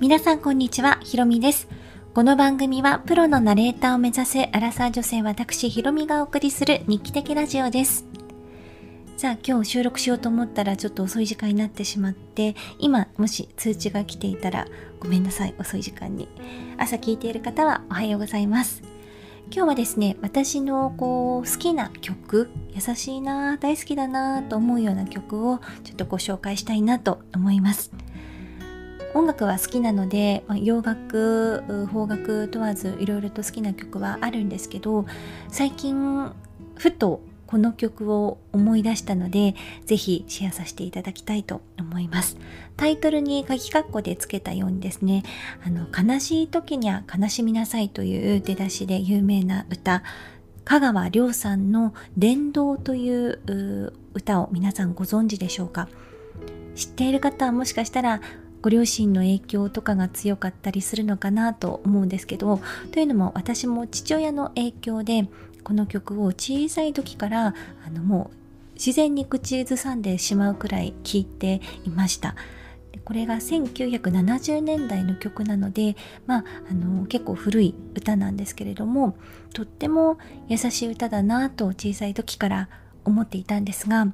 皆さんこんにちは、ひろみです。この番組はプロのナレーターを目指すアラサー女性私ひろみがお送りする日記的ラジオです。さあ今日収録しようと思ったらちょっと遅い時間になってしまって今もし通知が来ていたらごめんなさい遅い時間に朝聞いている方はおはようございます今日はですね私のこう好きな曲優しいな大好きだなと思うような曲をちょっとご紹介したいなと思います音楽は好きなので洋楽邦楽問わずいろいろと好きな曲はあるんですけど最近ふとこの曲を思い出したのでぜひシェアさせていただきたいと思います。タイトルに書き括弧でつけたようにですねあの悲しい時には悲しみなさいという出だしで有名な歌香川亮さんの伝道という歌を皆さんご存知でしょうか？知っている方はもしかしたらご両親の影響とかが強かったりするのかなと思うんですけどというのも私も父親の影響でこの曲を小さい時からあのもう自然に口ずさんでしまうくらい聴いていました。これが1970年代の曲なので、まあ、あの結構古い歌なんですけれどもとっても優しい歌だなと小さい時から思っていたんですが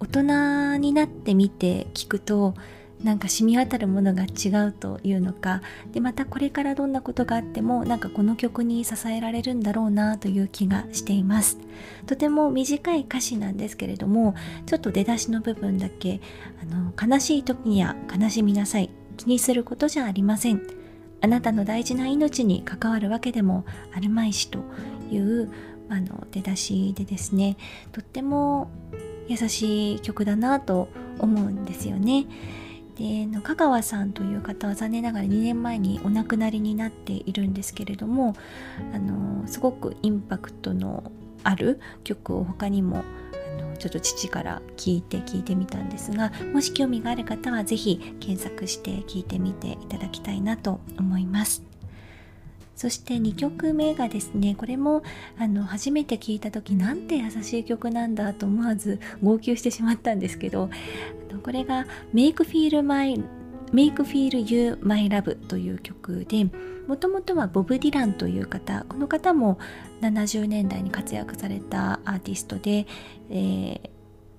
大人になってみて聞くとなんか染み渡るものが違うというのか。でまたこれからどんなことがあってもなんかこの曲に支えられるんだろうなという気がしています。とても短い歌詞なんですけれどもちょっと出だしの部分だけあの悲しい時には悲しみなさい気にすることじゃありません。あなたの大事な命に関わるわけでもあるまいしというあの出だしでですねとっても優しい曲だなと思うんですよね。での香川さんという方は残念ながら2年前にお亡くなりになっているんですけれどもあのすごくインパクトのある曲を他にもあのちょっと父から聞いて聞いてみたんですがもし興味がある方は是非検索して聞いてみていただきたいなと思います。そして2曲目がですねこれもあの初めて聞いた時なんて優しい曲なんだと思わず号泣してしまったんですけどこれが Make Feel My Make Feel You My Love という曲でもともとはボブ・ディランという方この方も70年代に活躍されたアーティストで、え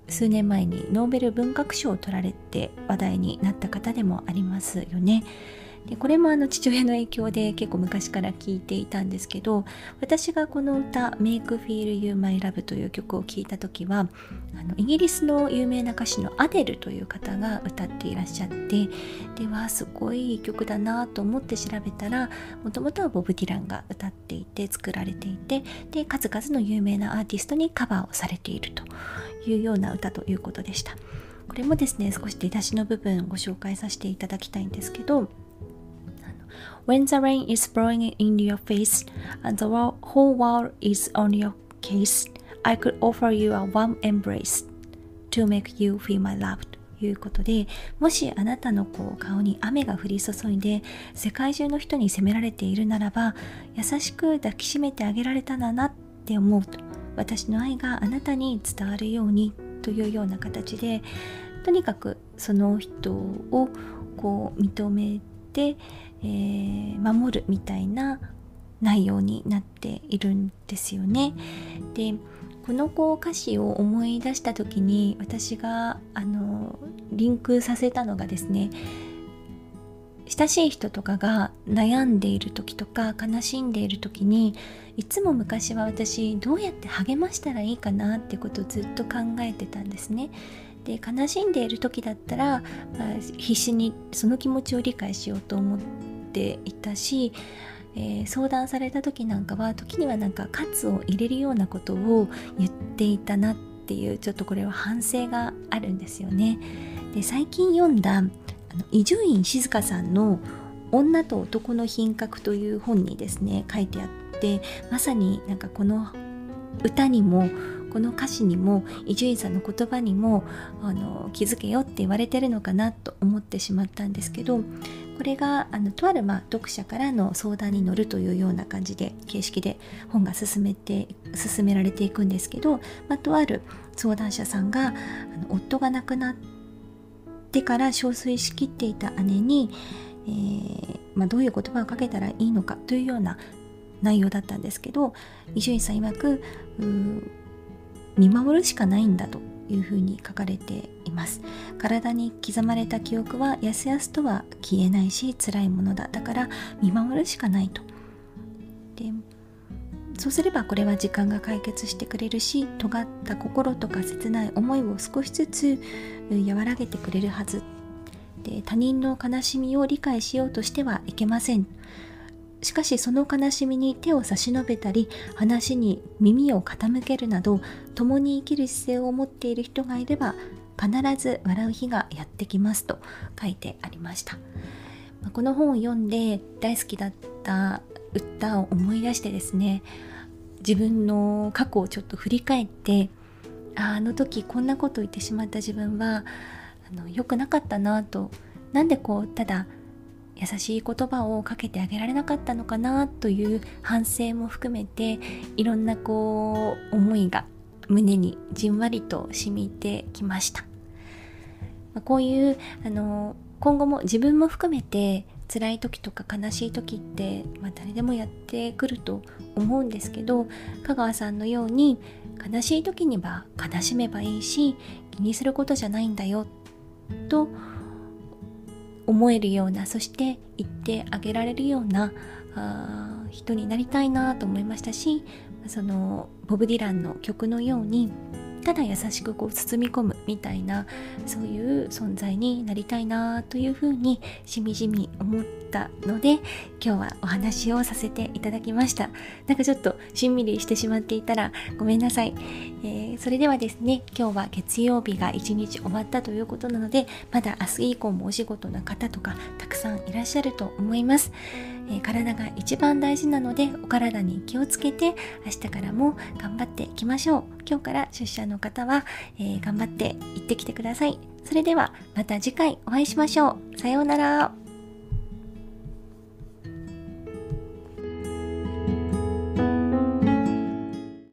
ー、数年前にノーベル文学賞を取られて話題になった方でもありますよね。でこれもあの父親の影響で結構昔から聴いていたんですけど私がこの歌「Make Feel You My Love」という曲を聴いた時はあのイギリスの有名な歌手のアデルという方が歌っていらっしゃってではすごいいい曲だなと思って調べたらもともとはボブ・ディランが歌っていて作られていてで数々の有名なアーティストにカバーをされているというような歌ということでした。これもですね少し出だしの部分ご紹介させていただきたいんですけど When the rain is blowing in your face and the whole world is on your case, I could offer you a warm embrace to make you feel my love ということでもしあなたのこう顔に雨が降り注いで世界中の人に責められているならば優しく抱きしめてあげられたらなって思うと私の愛があなたに伝わるようにというような形でとにかくその人をこう認めて、えー、守るみたいな内容になっているんですよね。でこのこ歌詞を思い出した時に私があのリンクさせたのがですね親しい人とかが悩んでいる時とか悲しんでいる時にいつも昔は私どうやって励ましたらいいかなってことをずっと考えてたんですね。で悲しんでいる時だったら、必死にその気持ちを理解しようと思っていたし、えー、相談された時なんかは時にはなんか喝を入れるようなことを言っていたなっていうちょっとこれは反省があるんですよね。で最近読んだ伊集院静香さんの「女と男の品格」という本にですね書いてあってまさになんかこの歌にもこの歌詞にも伊集院さんの言葉にもあの気づけよって言われてるのかなと思ってしまったんですけどこれがあのとあるまあ読者からの相談に乗るというような感じで形式で本が進めて進められていくんですけど、まあ、とある相談者さんがあの夫が亡くなってから憔悴しきっていた姉にえー、まあ、どういう言葉をかけたらいいのかというような内容だったんですけど伊集院さん曰く見守るしかないんだというふうに書かれています。体に刻まれた記憶はやすやすとは消えないし辛いものだ。だから見守るしかないと。でそうすればこれは時間が解決してくれるし尖った心とか切ない思いを少しずつ和らげてくれるはず。で他人の悲しみを理解しようとしてはいけません。しかしその悲しみに手を差し伸べたり話に耳を傾けるなど共に生きる姿勢を持っている人がいれば必ず笑う日がやってきますと書いてありました。この本を読んで大好きだった歌を思い出してですね自分の過去をちょっと振り返ってあの時こんなこと言ってしまった自分はあの良くなかったなとなんでこうただ優しい言葉をかけてあげられなかったのかなという反省も含めていろんなこう思いが胸にじんわりと染みてきました、ま、こういうあの今後も自分も含めて辛い時とか悲しい時って、まあ、誰でもやってくると思うんですけど香川さんのように悲しい時には悲しめばいいし気にすることじゃないんだよと思えるようなそして言ってあげられるようなあ人になりたいなと思いましたしそのボブ・ディランの曲のようにただ優しくこう包み込むみたいなそういう存在になりたいなというふうにしみじみ思ったので今日はお話をさせていただきました。なんかちょっとしんみりしてしまっていたらごめんなさい、えー、それではですね今日は月曜日が一日終わったということなのでまだ明日以降もお仕事の方とかたくさんいらっしゃると思います。え、体が一番大事なのでお体に気をつけて明日からも頑張っていきましょう。今日から出社の方は、え、頑張って行ってきてください。それではまた次回お会いしましょう。さようなら。